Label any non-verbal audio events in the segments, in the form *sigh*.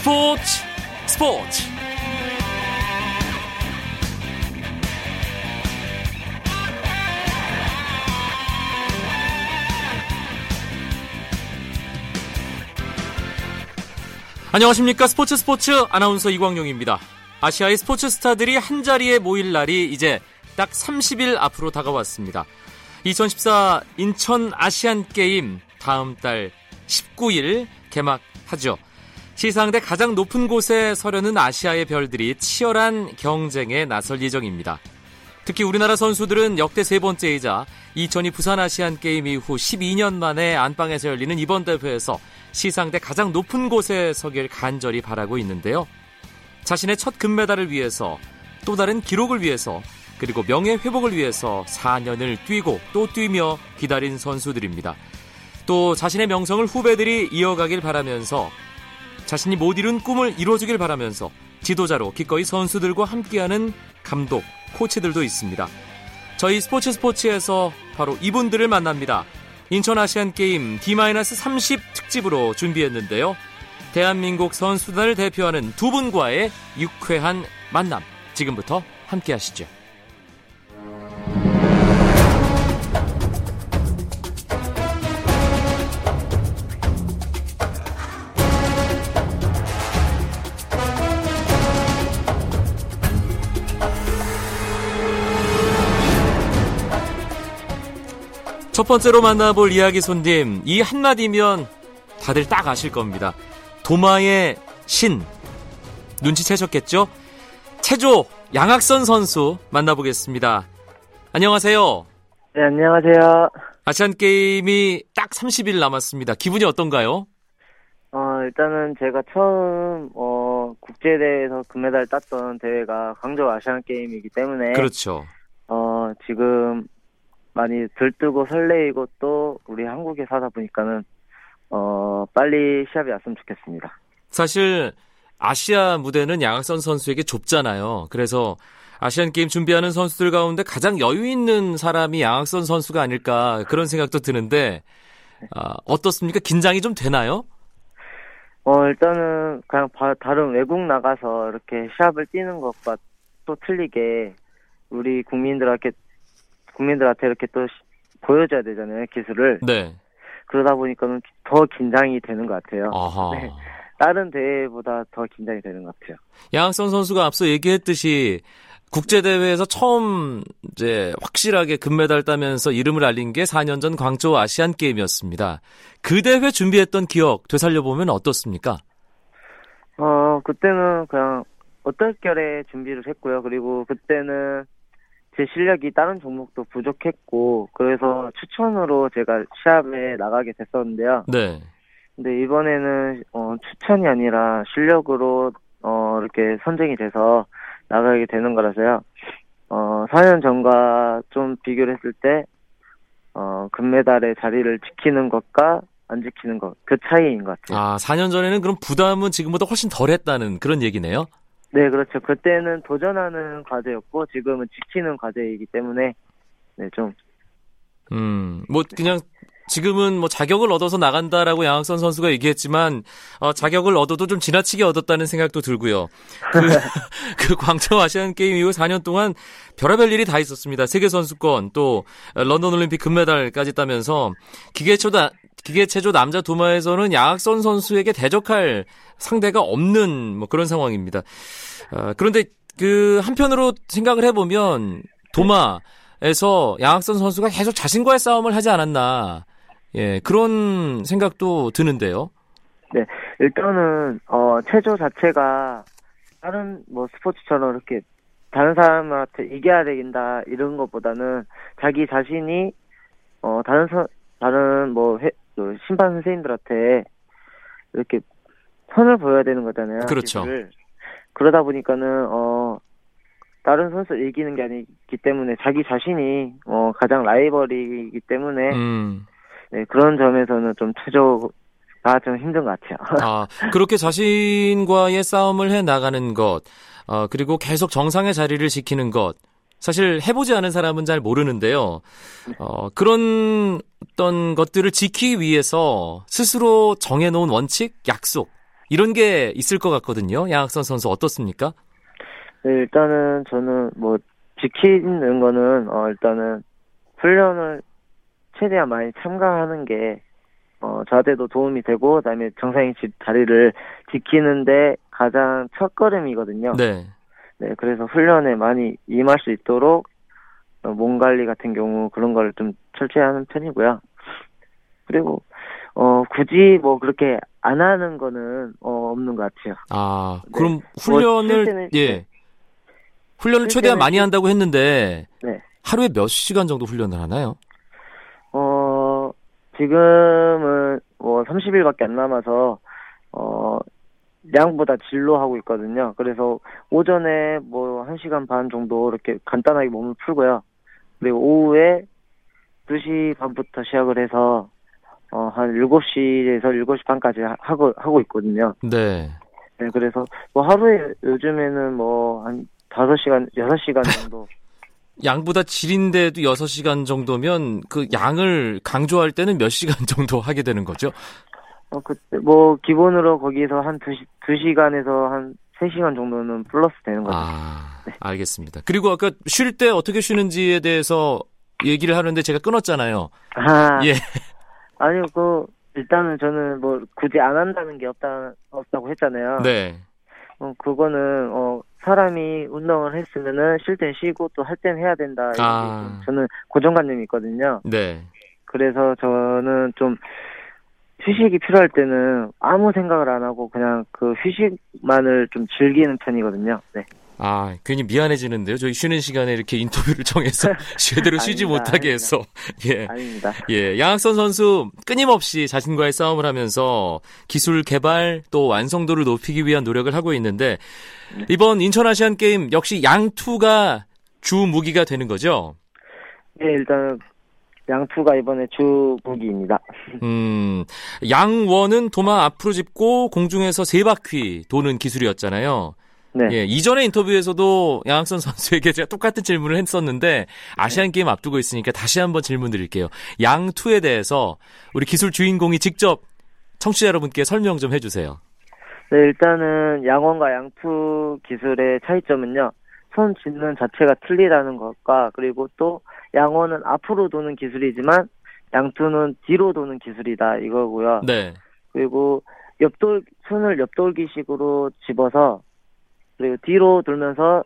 스포츠 스포츠 안녕하십니까 스포츠 스포츠 아나운서 이광용입니다. 아시아의 스포츠 스타들이 한자리에 모일 날이 이제 딱 30일 앞으로 다가왔습니다. 2014 인천 아시안 게임 다음 달 19일 개막하죠. 시상대 가장 높은 곳에 서려는 아시아의 별들이 치열한 경쟁에 나설 예정입니다. 특히 우리나라 선수들은 역대 세 번째이자 2002 부산 아시안 게임 이후 12년 만에 안방에서 열리는 이번 대회에서 시상대 가장 높은 곳에 서길 간절히 바라고 있는데요. 자신의 첫 금메달을 위해서 또 다른 기록을 위해서 그리고 명예 회복을 위해서 4년을 뛰고 또 뛰며 기다린 선수들입니다. 또 자신의 명성을 후배들이 이어가길 바라면서 자신이 못 이룬 꿈을 이루어주길 바라면서 지도자로 기꺼이 선수들과 함께하는 감독, 코치들도 있습니다. 저희 스포츠 스포츠에서 바로 이분들을 만납니다. 인천 아시안 게임 D-30 특집으로 준비했는데요. 대한민국 선수단을 대표하는 두 분과의 유쾌한 만남. 지금부터 함께 하시죠. 첫 번째로 만나볼 이야기 손님, 이 한마디면 다들 딱 아실 겁니다. 도마의 신. 눈치채셨겠죠? 체조 양학선 선수 만나보겠습니다. 안녕하세요. 네, 안녕하세요. 아시안 게임이 딱 30일 남았습니다. 기분이 어떤가요? 어, 일단은 제가 처음, 어, 국제 대회에서 금메달 땄던 대회가 광저우 아시안 게임이기 때문에. 그렇죠. 어, 지금 많이 들뜨고 설레이고 또 우리 한국에 사다 보니까는 어 빨리 시합이 왔으면 좋겠습니다. 사실 아시아 무대는 양학선 선수에게 좁잖아요. 그래서 아시안 게임 준비하는 선수들 가운데 가장 여유 있는 사람이 양학선 선수가 아닐까 그런 생각도 드는데 아, 어떻습니까? 긴장이 좀 되나요? 어 일단은 그냥 바, 다른 외국 나가서 이렇게 시합을 뛰는 것과 또 틀리게 우리 국민들한테 국민들한테 이렇게 또 보여줘야 되잖아요 기술을. 네. 그러다 보니까는 더 긴장이 되는 것 같아요. 아하. 네. 다른 대회보다 더 긴장이 되는 것 같아요. 양학선 선수가 앞서 얘기했듯이 국제 대회에서 처음 이제 확실하게 금메달 따면서 이름을 알린 게 4년 전 광저우 아시안 게임이었습니다. 그 대회 준비했던 기억 되살려 보면 어떻습니까? 어 그때는 그냥 어떨결에 준비를 했고요. 그리고 그때는 제 실력이 다른 종목도 부족했고 그래서 추천으로 제가 시합에 나가게 됐었는데요. 네. 근데 이번에는 어, 추천이 아니라 실력으로 어, 이렇게 선정이 돼서 나가게 되는 거라서요. 어, 4년 전과 좀 비교를 했을 때 어, 금메달의 자리를 지키는 것과 안 지키는 것, 그 차이인 것 같아요. 아, 4년 전에는 그럼 부담은 지금보다 훨씬 덜 했다는 그런 얘기네요? 네, 그렇죠. 그때는 도전하는 과제였고 지금은 지키는 과제이기 때문에 네, 좀 음, 뭐 그냥 지금은 뭐 자격을 얻어서 나간다라고 양학선 선수가 얘기했지만 어, 자격을 얻어도 좀 지나치게 얻었다는 생각도 들고요. 그, *laughs* 그 광저우 아시안 게임 이후 4년 동안 별의별 일이 다 있었습니다. 세계 선수권 또 런던 올림픽 금메달까지 따면서 기계체조 기계체조 남자 도마에서는 양학선 선수에게 대적할 상대가 없는 뭐 그런 상황입니다. 어, 그런데 그 한편으로 생각을 해보면 도마에서 양학선 선수가 계속 자신과의 싸움을 하지 않았나. 예, 그런 생각도 드는데요. 네, 일단은 어 체조 자체가 다른 뭐 스포츠처럼 이렇게 다른 사람한테 이겨야 되긴다 이런 것보다는 자기 자신이 어 다른 선 다른 뭐 회, 그 심판 선생님들한테 이렇게 선을 보여야 되는 거잖아요. 그렇죠. 기술을. 그러다 보니까는 어 다른 선수 이기는 게 아니기 때문에 자기 자신이 어 가장 라이벌이기 때문에 음. 네, 그런 점에서는 좀 체조가 좀 힘든 것 같아요. 아, 그렇게 자신과의 싸움을 해 나가는 것, 어, 그리고 계속 정상의 자리를 지키는 것. 사실 해보지 않은 사람은 잘 모르는데요. 어, 그런 어떤 것들을 지키기 위해서 스스로 정해놓은 원칙, 약속, 이런 게 있을 것 같거든요. 양학선 선수 어떻습니까? 네, 일단은 저는 뭐 지키는 거는 어 일단은 훈련을 최대한 많이 참가하는 게 어, 저한테도 도움이 되고 그다음에 정상인 집 자리를 지키는데 가장 첫 걸음이거든요. 네. 네, 그래서 훈련에 많이 임할 수 있도록 어, 몸 관리 같은 경우 그런 걸좀 철저히 하는 편이고요. 그리고 어 굳이 뭐 그렇게 안 하는 거는 어 없는 것 같아요. 아, 네. 그럼 뭐 훈련을 실제는- 예. 네. 훈련을 최대한 많이 실- 한다고 했는데 네. 하루에 몇 시간 정도 훈련을 하나요? 어 지금은 뭐 30일밖에 안 남아서 어 양보다 질로 하고 있거든요. 그래서 오전에 뭐 1시간 반 정도 이렇게 간단하게 몸을 풀고요. 그리고 오후에 2시 반부터 시작을 해서 어, 한 7시에서 7시 반까지 하- 하고, 하고 있거든요. 네. 네, 그래서 뭐 하루에 요즘에는 뭐 한 5시간, 6시간 *laughs* 정도. 양보다 질인데도 6시간 정도면 그 양을 강조할 때는 몇 시간 *laughs* 정도 하게 되는 거죠? 어, 그때 뭐 기본으로 거기서 한 2시, 2시간에서 한 3시간 정도는 플러스 되는 거죠. 아, 알겠습니다. 그리고 아까 쉴 때 어떻게 쉬는지에 대해서 얘기를 하는데 제가 끊었잖아요. 아, 예. *laughs* 아니요, 그, 일단은 저는 뭐 굳이 안 한다는 게 없다, 없다고 했잖아요. 네. 어, 그거는, 어, 사람이 운동을 했으면은 쉴 땐 쉬고 또 할 땐 해야 된다. 아. 좀 저는 고정관념이 있거든요. 네. 그래서 저는 좀 휴식이 필요할 때는 아무 생각을 안 하고 그냥 그 휴식만을 좀 즐기는 편이거든요. 네. 아, 괜히 미안해지는데요. 저희 쉬는 시간에 이렇게 인터뷰를 정해서 *laughs* 제대로 쉬지 아닙니다, 못하게 아닙니다. 해서. *laughs* 예. 아닙니다. 예. 양학선 선수 끊임없이 자신과의 싸움을 하면서 기술 개발 또 완성도를 높이기 위한 노력을 하고 있는데 이번 인천 아시안 게임 역시 양투가 주 무기가 되는 거죠? 네, 일단 양투가 이번에 주 무기입니다. 음, 양원은 도마 앞으로 짚고 공중에서 세 바퀴 도는 기술이었잖아요. 네. 예, 이전에 인터뷰에서도 양학선 *laughs* 선수에게 제가 똑같은 질문을 했었는데 아시안 게임 앞두고 있으니까 다시 한번 질문 드릴게요. 양투에 대해서 우리 기술 주인공이 직접 청취자 여러분께 설명 좀 해주세요. 네, 일단은 양원과 양투 기술의 차이점은요. 손 짚는 자체가 틀리다는 것과 그리고 또 양원은 앞으로 도는 기술이지만 양투는 뒤로 도는 기술이다 이거고요. 네. 그리고 옆돌 손을 옆돌기식으로 집어서 그리고 뒤로 돌면서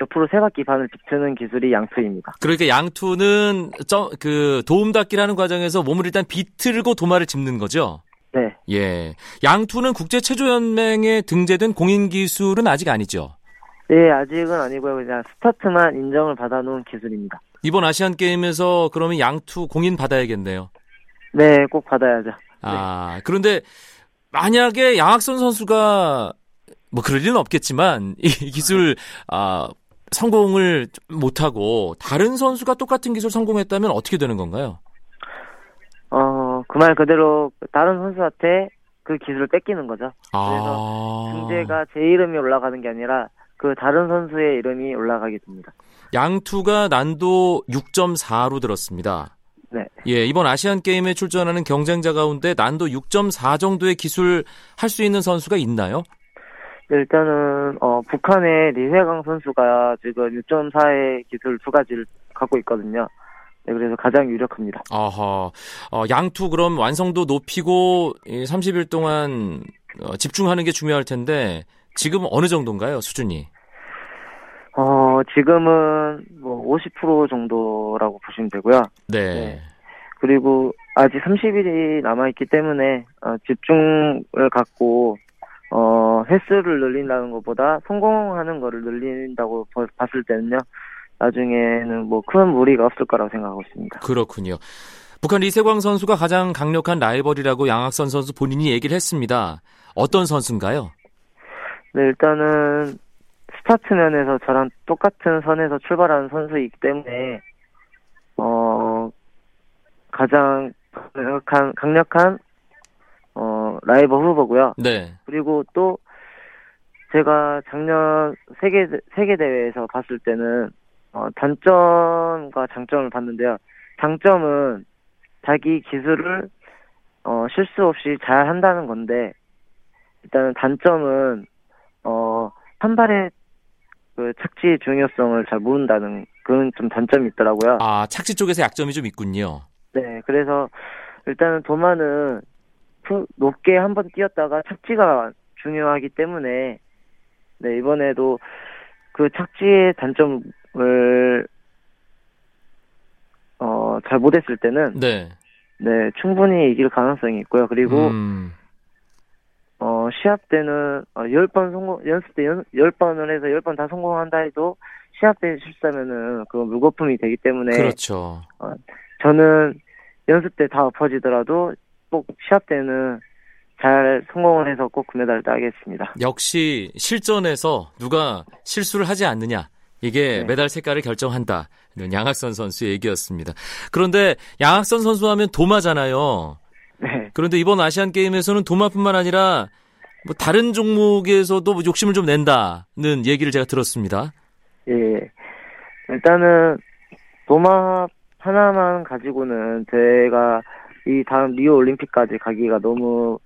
옆으로 세 바퀴 반을 비트는 기술이 양투입니다. 그러니까 양투는 점- 그 도움 닫기를 하는 과정에서 몸을 일단 비틀고 도마를 짚는 거죠. 네, 예. 양투는 국제 체조 연맹에 등재된 공인 기술은 아직 아니죠. 네 아직은 아니고요. 그냥 스타트만 인정을 받아놓은 기술입니다. 이번 아시안 게임에서 그러면 양투 공인 받아야겠네요. 네, 꼭 받아야죠. 아, 그런데 만약에 양학선 선수가 뭐 그럴 일은 없겠지만 *laughs* 이 기술 아 성공을 못하고 다른 선수가 똑같은 기술 성공했다면 어떻게 되는 건가요? 어, 그 말 그대로 다른 선수한테 그 기술을 뺏기는 거죠. 아, 등재가 제 이름이 올라가는 게 아니라 그 다른 선수의 이름이 올라가게 됩니다. 양투가 난도 6.4로 들었습니다. 네. 예, 이번 아시안 게임에 출전하는 경쟁자 가운데 난도 6.4 정도의 기술 할 수 있는 선수가 있나요? 일단은 어, 북한의 리회강 선수가 지금 6.4의 기술 두 가지를 갖고 있거든요. 네, 그래서 가장 유력합니다. 아하. 어, 양투 그럼 완성도 높이고 이 30일 동안 어, 집중하는 게 중요할 텐데 지금 어느 정도인가요, 수준이? 어, 지금은 뭐 50% 정도라고 보시면 되고요. 네. 네. 그리고 아직 30일이 남아있기 때문에 어, 집중을 갖고 어, 횟수를 늘린다는 것보다 성공하는 거를 늘린다고 버- 봤을 때는요. 나중에는 뭐 큰 무리가 없을 거라고 생각하고 있습니다. 그렇군요. 북한 리세광 선수가 가장 강력한 라이벌이라고 양학선 선수 본인이 얘기를 했습니다. 어떤 선수인가요? 네, 일단은 스타트 면에서 저랑 똑같은 선에서 출발하는 선수이기 때문에 어 가장 강력한 강력한 어 라이벌 후보고요. 네. 그리고 또 제가 작년 세계 세계 대회에서 봤을 때는 어 단점과 장점을 봤는데요. 장점은 자기 기술을 어 실수 없이 잘 한다는 건데 일단 단점은 어 한발의 그 착지 중요성을 잘 모른다는 그런 좀 단점이 있더라고요. 아, 착지 쪽에서 약점이 좀 있군요. 네, 그래서 일단은 도마는 푸- 높게 한번 뛰었다가 착지가 중요하기 때문에 네 이번에도 그 착지의 단점을 어 잘 못했을 때는 네. 네 충분히 이길 가능성이 있고요. 그리고 음, 어, 시합 때는, 어, 10번 성공, 연습 때 연, 10번을 해서 10번 다 성공한다 해도, 시합 때 실수하면은, 그거 무거품이 되기 때문에, 그렇죠. 저는 연습 때 다 엎어지더라도, 꼭 시합 때는 잘 성공을 해서 꼭 금메달을 따겠습니다. 역시 실전에서 누가 실수를 하지 않느냐. 이게 네. 메달 색깔을 결정한다. 양학선 선수의 얘기였습니다. 그런데 양학선 선수 하면 도마잖아요. 네. 그런데 이번 아시안 게임에서는 도마뿐만 아니라 뭐 다른 종목에서도 뭐 욕심을 좀 낸다는 얘기를 제가 들었습니다. 예. 일단은, 도마 하나만 가지고는 제가 이 다음 리오 올림픽까지 가기가 너무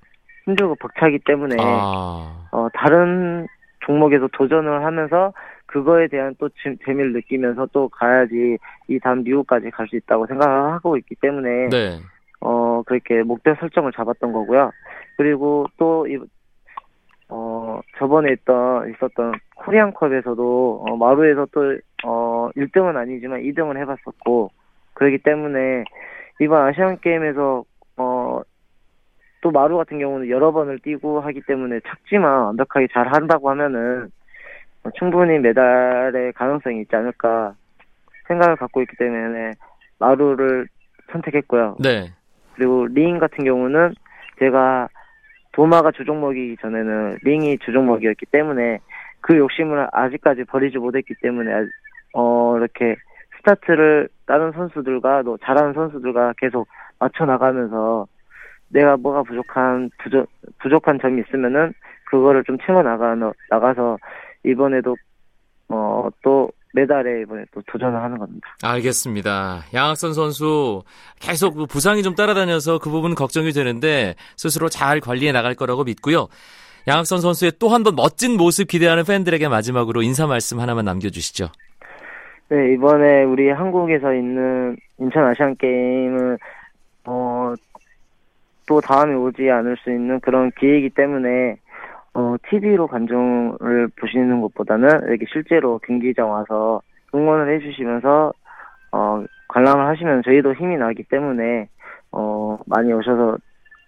힘들고 벅차기 때문에, 아, 어, 다른 종목에서 도전을 하면서 그거에 대한 또 재- 재미를 느끼면서 또 가야지 이 다음 리우까지 갈 수 있다고 생각을 하고 있기 때문에 네. 어 그렇게 목표 설정을 잡았던 거고요. 그리고 또 이, 어 저번에 있던 있었던 코리안컵에서도 어, 마루에서 또 어 1등은 아니지만 2등을 해봤었고 그렇기 때문에 이번 아시안 게임에서 어 또 마루 같은 경우는 여러 번을 뛰고 하기 때문에 착지만 완벽하게 잘 한다고 하면은 어, 충분히 메달의 가능성이 있지 않을까 생각을 갖고 있기 때문에 마루를 선택했고요. 네. 그리고 링 같은 경우는 제가 도마가 주종목이기 전에는 링이 주종목이었기 때문에 그 욕심을 아직까지 버리지 못했기 때문에 아- 어 이렇게 스타트를 다른 선수들과 또 잘하는 선수들과 계속 맞춰 나가면서 내가 뭐가 부족한 부족 부족한 점이 있으면은 그거를 좀 채워 나가 나가서 이번에도 어 또 메달에 이번에 또 도전을 하는 겁니다. 알겠습니다. 양학선 선수 계속 그 부상이 좀 따라다녀서 그 부분은 걱정이 되는데 스스로 잘 관리해 나갈 거라고 믿고요. 양학선 선수의 또 한 번 멋진 모습 기대하는 팬들에게 마지막으로 인사 말씀 하나만 남겨주시죠. 네, 이번에 우리 한국에서 있는 인천 아시안 게임은, 어, 또 다음에 오지 않을 수 있는 그런 기회이기 때문에, 어, TV로 관중을 보시는 것보다는 이렇게 실제로 경기장 와서 응원을 해주시면서, 어, 관람을 하시면 저희도 힘이 나기 때문에, 어, 많이 오셔서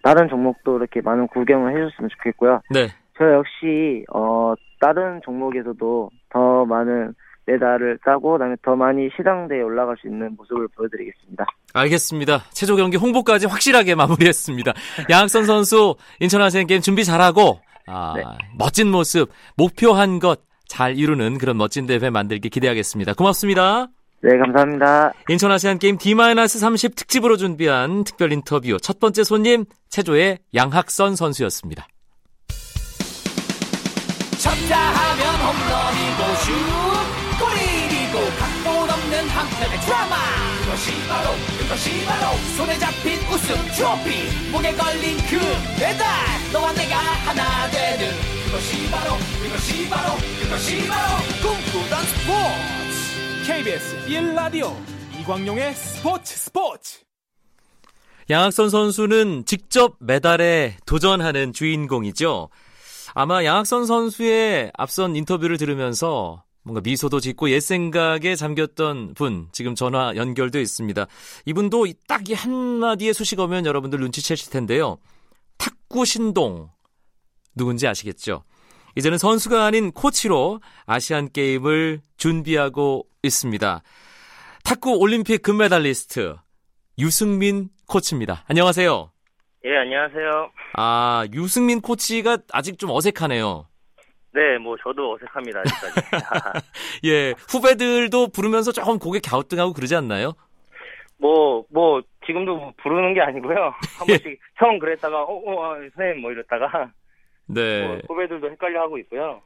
다른 종목도 이렇게 많은 구경을 해줬으면 좋겠고요. 네. 저 역시 어 다른 종목에서도 더 많은 메달을 따고 그다음에 더 많이 시상대에 올라갈 수 있는 모습을 보여드리겠습니다. 알겠습니다. 체조 경기 홍보까지 확실하게 마무리했습니다. 양학선 선수 인천 아시안 게임 준비 잘하고 아, 네. 멋진 모습 목표한 것 잘 이루는 그런 멋진 대회 만들기 기대하겠습니다. 고맙습니다. 네, 감사합니다. 인천 아시안 게임 D-30 특집으로 준비한 특별 인터뷰 첫 번째 손님 체조의 양학선 선수였습니다. 쳤다 하면 홈런이고 슛 한편의 드라마. 그것이 바로 그것이 바로 손에 잡힌 우승 트로피. 목에 걸린 그 배달 너와 내가 하나 되는 그것이 바로 그것이 바로 그것이 바로 꿈꾸던 스포츠. KBS 1라디오 이광용의 스포츠 스포츠. 양학선 선수는 직접 메달에 도전하는 주인공이죠. 아마 양학선 선수의 앞선 인터뷰를 들으면서 뭔가 미소도 짓고 옛 생각에 잠겼던 분 지금 전화 연결돼 있습니다. 이분도 딱 이 한마디의 수식어면 여러분들 눈치채실 텐데요. 탁구 신동 누군지 아시겠죠? 이제는 선수가 아닌 코치로 아시안 게임을 준비하고 있습니다. 탁구 올림픽 금메달리스트 유승민 코치입니다. 안녕하세요. 예, 안녕하세요. 아, 유승민 코치가 아직 좀 어색하네요. 네, 뭐 저도 어색합니다, 아직까지. *laughs* 예, 후배들도 부르면서 조금 고개 갸우뚱하고 그러지 않나요? 뭐, 뭐, 지금도 뭐 부르는 게 아니고요. 한 *laughs* 예. 번씩 형 그랬다가, 어, 어, 아, 선생님 뭐 이랬다가, *laughs* 네. 뭐 후배들도 헷갈려 하고 있고요.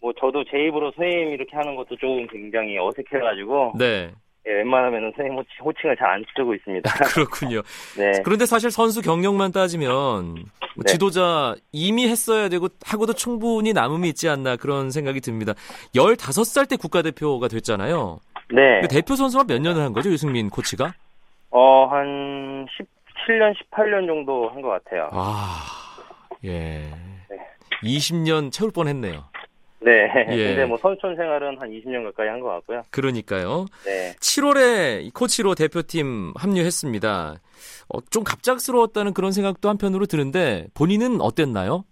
뭐 저도 제 입으로 선생님 이렇게 하는 것도 조금 굉장히 어색해가지고, 네. 예, 웬만하면 선생님 호칭, 호칭 을 잘 안 쓰고 있습니다. 그렇군요. *laughs* 네. 그런데 사실 선수 경력만 따지면 뭐 네. 지도자 이미 했어야 되고 하고도 충분히 남음이 있지 않나 그런 생각이 듭니다. 15살 때 국가대표가 됐잖아요. 네. 그 대표 선수가 몇 년을 한 거죠, 유승민 코치가? 어, 한 17년, 18년 정도 한 것 같아요. 아, 예. 20년 채울 뻔 했네요. *laughs* 네. 예. 근데 뭐 선수촌 생활은 한 20년 가까이 한 것 같고요. 그러니까요. 네. 7월에 코치로 대표팀 합류했습니다. 어, 좀 갑작스러웠다는 그런 생각도 한편으로 드는데 본인은 어땠나요?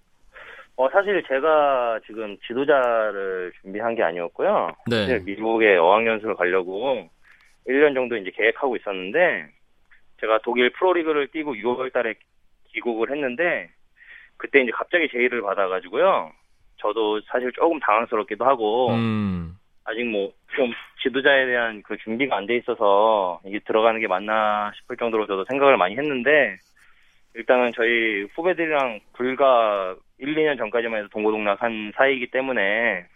어, 사실 제가 지금 지도자를 준비한 게 아니었고요. 네. 미국에 어학연수를 가려고 1년 정도 이제 계획하고 있었는데, 제가 독일 프로리그를 뛰고 6월 달에 귀국을 했는데, 그때 이제 갑자기 제의를 받아가지고요. 저도 사실 조금 당황스럽기도 하고, 음, 아직 뭐, 좀 지도자에 대한 그 준비가 안 돼 있어서 이게 들어가는 게 맞나 싶을 정도로 저도 생각을 많이 했는데, 일단은 저희 후배들이랑 불과 1, 2년 전까지만 해도 동고동락한 사이이기 때문에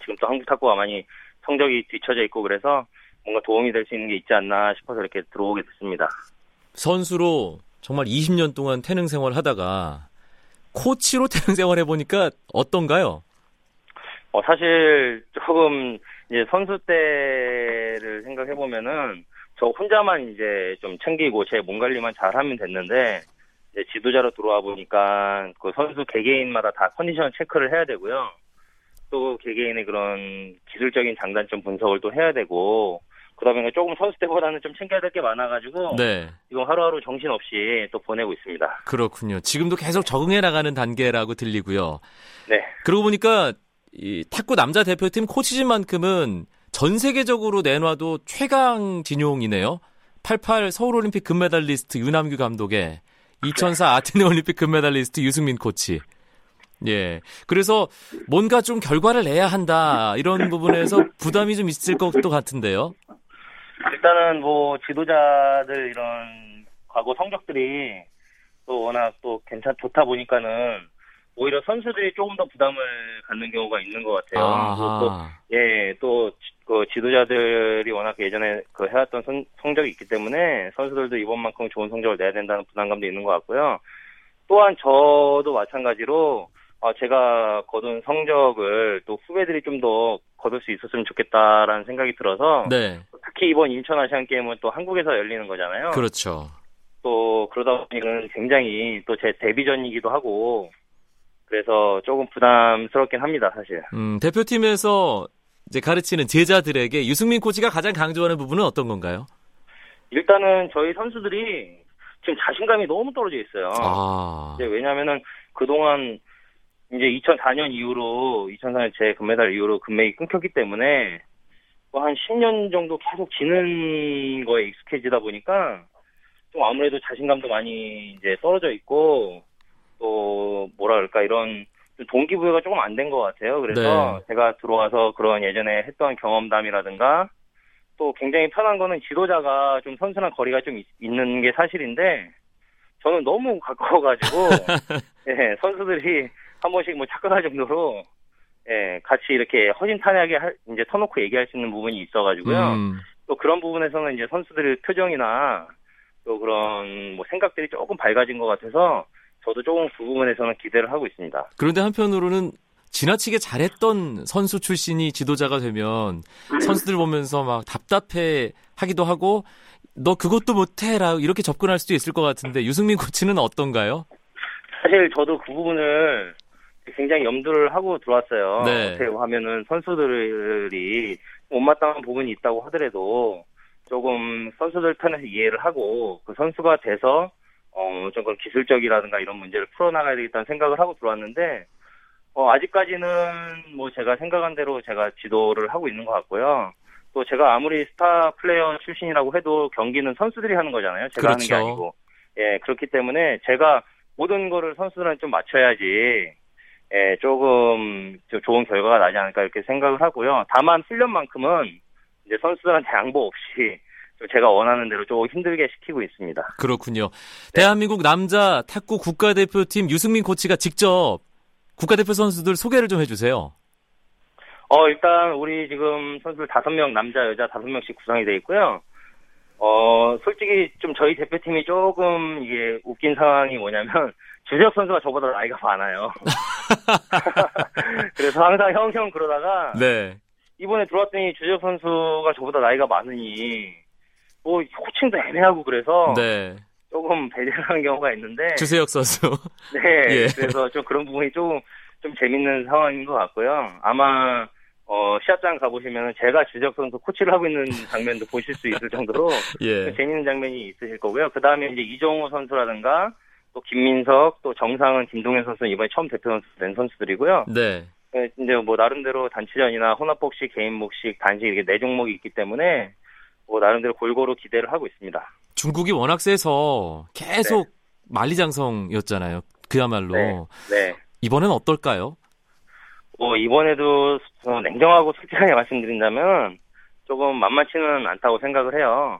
지금 또 한국 탁구가 많이 성적이 뒤처져 있고 그래서 뭔가 도움이 될 수 있는 게 있지 않나 싶어서 이렇게 들어오게 됐습니다. 선수로 정말 20년 동안 태능 생활 하다가 코치로 태능 생활 해보니까 어떤가요? 어, 사실 조금 이제 선수 때를 생각해 보면은 저 혼자만 이제 좀 챙기고 제 몸 관리만 잘하면 됐는데 이제 지도자로 들어와 보니까 그 선수 개개인마다 다 컨디션 체크를 해야 되고요. 또 개개인의 그런 기술적인 장단점 분석을 또 해야 되고 보니까 조금 선수 때보다는 좀 챙겨야 될 게 많아가지고 네, 지금 하루하루 정신 없이 또 보내고 있습니다. 그렇군요. 지금도 계속 적응해 나가는 단계라고 들리고요. 네. 그러고 보니까 이 탁구 남자 대표팀 코치진만큼은 전 세계적으로 내놔도 최강 진용이네요. 88 서울올림픽 금메달리스트 유남규 감독의 2004 아테네 올림픽 금메달리스트 유승민 코치. 예. 그래서 뭔가 좀 결과를 내야 한다. 이런 부분에서 부담이 좀 있을 것도 같은데요. 일단은 뭐 지도자들 이런 과거 성적들이 또 워낙 또 괜찮 좋다 보니까는 오히려 선수들이 조금 더 부담을 갖는 경우가 있는 것 같아요. 그리고 또 아하. 예, 또, 그 지도자들이 워낙 예전에 그 해왔던 선- 성적이 있기 때문에 선수들도 이번만큼 좋은 성적을 내야 된다는 부담감도 있는 것 같고요. 또한 저도 마찬가지로, 어, 제가 거둔 성적을 또 후배들이 좀 더 거둘 수 있었으면 좋겠다라는 생각이 들어서, 네. 특히 이번 인천 아시안 게임은 또 한국에서 열리는 거잖아요. 그렇죠. 또 그러다 보니까 굉장히 또 제 데뷔전이기도 하고, 그래서 조금 부담스럽긴 합니다, 사실. 음, 대표팀에서 이제 가르치는 제자들에게 유승민 코치가 가장 강조하는 부분은 어떤 건가요? 일단은 저희 선수들이 지금 자신감이 너무 떨어져 있어요. 아. 이제 왜냐면은 그동안 이제 2004년 이후로 2004년 제 금메달 이후로 금맥이 끊겼기 때문에 뭐한 10년 정도 계속 지는 거에 익숙해지다 보니까 좀 아무래도 자신감도 많이 이제 떨어져 있고 또 뭐라 그럴까 이런 좀 동기부여가 조금 안 된 것 같아요. 그래서 네. 제가 들어와서 그런 예전에 했던 경험담이라든가 또 굉장히 편한 거는 지도자가 좀 선수랑 거리가 좀 있, 있는 게 사실인데 저는 너무 가까워가지고 *laughs* 예, 선수들이 한 번씩 뭐 착각할 정도로 예, 같이 이렇게 허심탄회하게 할- 이제 터놓고 얘기할 수 있는 부분이 있어가지고요. 음, 또 그런 부분에서는 이제 선수들의 표정이나 또 그런 뭐 생각들이 조금 밝아진 것 같아서 저도 조금 그 부분에서는 기대를 하고 있습니다. 그런데 한편으로는 지나치게 잘했던 선수 출신이 지도자가 되면 선수들 보면서 막 답답해 하기도 하고 너 그것도 못해라 이렇게 접근할 수도 있을 것 같은데 유승민 코치는 어떤가요? 사실 저도 그 부분을 굉장히 염두를 하고 들어왔어요. 네. 어떻게 하면은 선수들이 못마땅한 부분이 있다고 하더라도 조금 선수들 편에서 이해를 하고 그 선수가 돼서 어, 좀 그런 기술적이라든가 이런 문제를 풀어나가야 되겠다는 생각을 하고 들어왔는데 어, 아직까지는 뭐 제가 생각한 대로 제가 지도를 하고 있는 것 같고요. 또 제가 아무리 스타 플레이어 출신이라고 해도 경기는 선수들이 하는 거잖아요. 제가 하는 게 그렇죠. 아니고. 예, 그렇기 때문에 제가 모든 거를 선수들한테 좀 맞춰야지, 예, 조금 좀 좋은 결과가 나지 않을까 이렇게 생각을 하고요. 다만 훈련만큼은 이제 선수들한테 양보 없이 좀 제가 원하는 대로 조금 힘들게 시키고 있습니다. 그렇군요. 대한민국 남자 탁구 국가대표팀 유승민 코치가 직접 국가대표 선수들 소개를 좀 해주세요. 어, 일단 우리 지금 선수들 다섯 명 남자 여자 다섯 명씩 구성이 돼 있고요. 어, 솔직히 좀 저희 대표팀이 조금 이게 웃긴 상황이 뭐냐면 주재혁 선수가 저보다 나이가 많아요. *laughs* 그래서 항상 형형 그러다가 네. 이번에 들어왔더니 주재혁 선수가 저보다 나이가 많으니 뭐 호칭도 애매하고 그래서 네. 조금 배려를 하는 경우가 있는데 주세혁 선수. 네 *laughs* 예. 그래서 좀 그런 부분이 조금 좀 재밌는 상황인 것 같고요 아마 어 시합장 가보시면 제가 주재혁 선수 코치를 하고 있는 장면도 보실 수 있을 정도로 *laughs* 예. 재밌는 장면이 있으실 거고요 그 다음에 이제 이정우 선수라든가 또 김민석 또 정상은 김동현 선수는 이번에 처음 대표 선수 된 선수들이고요 네. 네, 이제 뭐 나름대로 단체전이나 혼합복식, 개인복식, 단식 이렇게 네 종목이 있기 때문에 뭐 나름대로 골고루 기대를 하고 있습니다. 중국이 워낙 세서 계속 만리장성이었잖아요. 그야말로. 네. 네. 이번엔 어떨까요? 뭐 이번에도 어, 냉정하고 솔직하게 말씀드린다면 조금 만만치는 않다고 생각을 해요.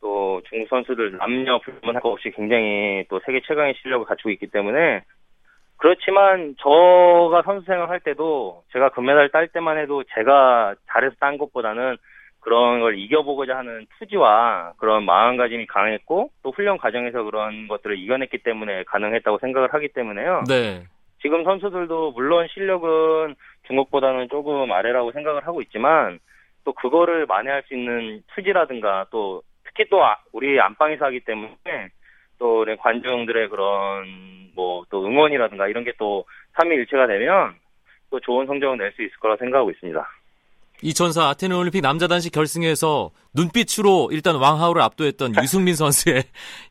또 중국 선수들 남녀 불문할 것 없이 굉장히 또 세계 최강의 실력을 갖추고 있기 때문에 그렇지만 저가 선수 생활할 때도 제가 금메달 딸 때만 해도 제가 잘해서 딴 것보다는 그런 걸 이겨보고자 하는 투지와 그런 마음가짐이 강했고 또 훈련 과정에서 그런 것들을 이겨냈기 때문에 가능했다고 생각을 하기 때문에요. 네. 지금 선수들도 물론 실력은 중국보다는 조금 아래라고 생각을 하고 있지만 또 그거를 만회할 수 있는 투지라든가 또 특히 또 아- 우리 안방에서 하기 때문에 또 관중들의 그런 뭐 또 응원이라든가 이런 게 또 삼위일체가 되면 또 좋은 성적을 낼 수 있을 거라 생각하고 있습니다. 2004 아테네 올림픽 남자 단식 결승에서 눈빛으로 일단 왕하우를 압도했던 *laughs* 유승민 선수의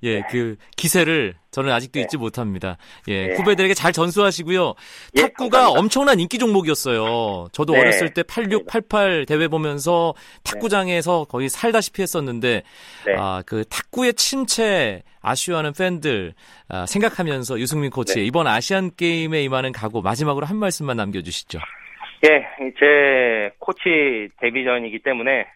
예, 그 기세를 저는 아직도 네. 잊지 못합니다. 예, 네. 후배들에게 잘 전수하시고요. 예, 탁구가 감사합니다. 엄청난 인기 종목이었어요. 저도 네. 어렸을 때 86, 88 대회 보면서 탁구장에서 거의 살다시피 했었는데 네. 아, 그 탁구의 침체 아쉬워하는 팬들 아, 생각하면서 유승민 코치 네. 이번 아시안 게임에 임하는 각오 마지막으로 한 말씀만 남겨주시죠. 예, 제 코치 데뷔전이기 때문에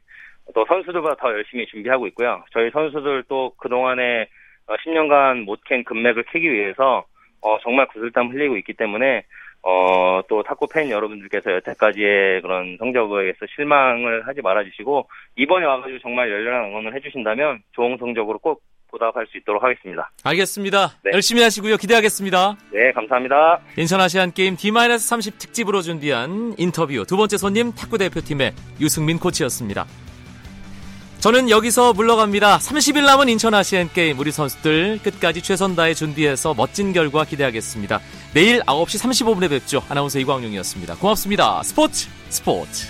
또 선수들보다 더 열심히 준비하고 있고요. 저희 선수들 또 그동안에 어, 10년간 못 캔 금맥을 캐기 위해서 어, 정말 구슬땀 흘리고 있기 때문에 어, 또 탁구 팬 여러분들께서 여태까지의 그런 성적에서 실망을 하지 말아주시고 이번에 와가지고 정말 열렬한 응원을 해주신다면 좋은 성적으로 꼭 보답할 수 있도록 하겠습니다. 알겠습니다. 네. 열심히 하시고요. 기대하겠습니다. 네, 감사합니다. 인천 아시안 게임 D-30 특집으로 준비한 인터뷰 두 번째 손님 탁구 대표팀의 유승민 코치였습니다. 저는 여기서 물러갑니다. 30일 남은 인천 아시안 게임 우리 선수들 끝까지 최선 다해 준비해서 멋진 결과 기대하겠습니다. 내일 9시 35분에 뵙죠. 아나운서 이광용이었습니다. 고맙습니다. 스포츠 스포츠.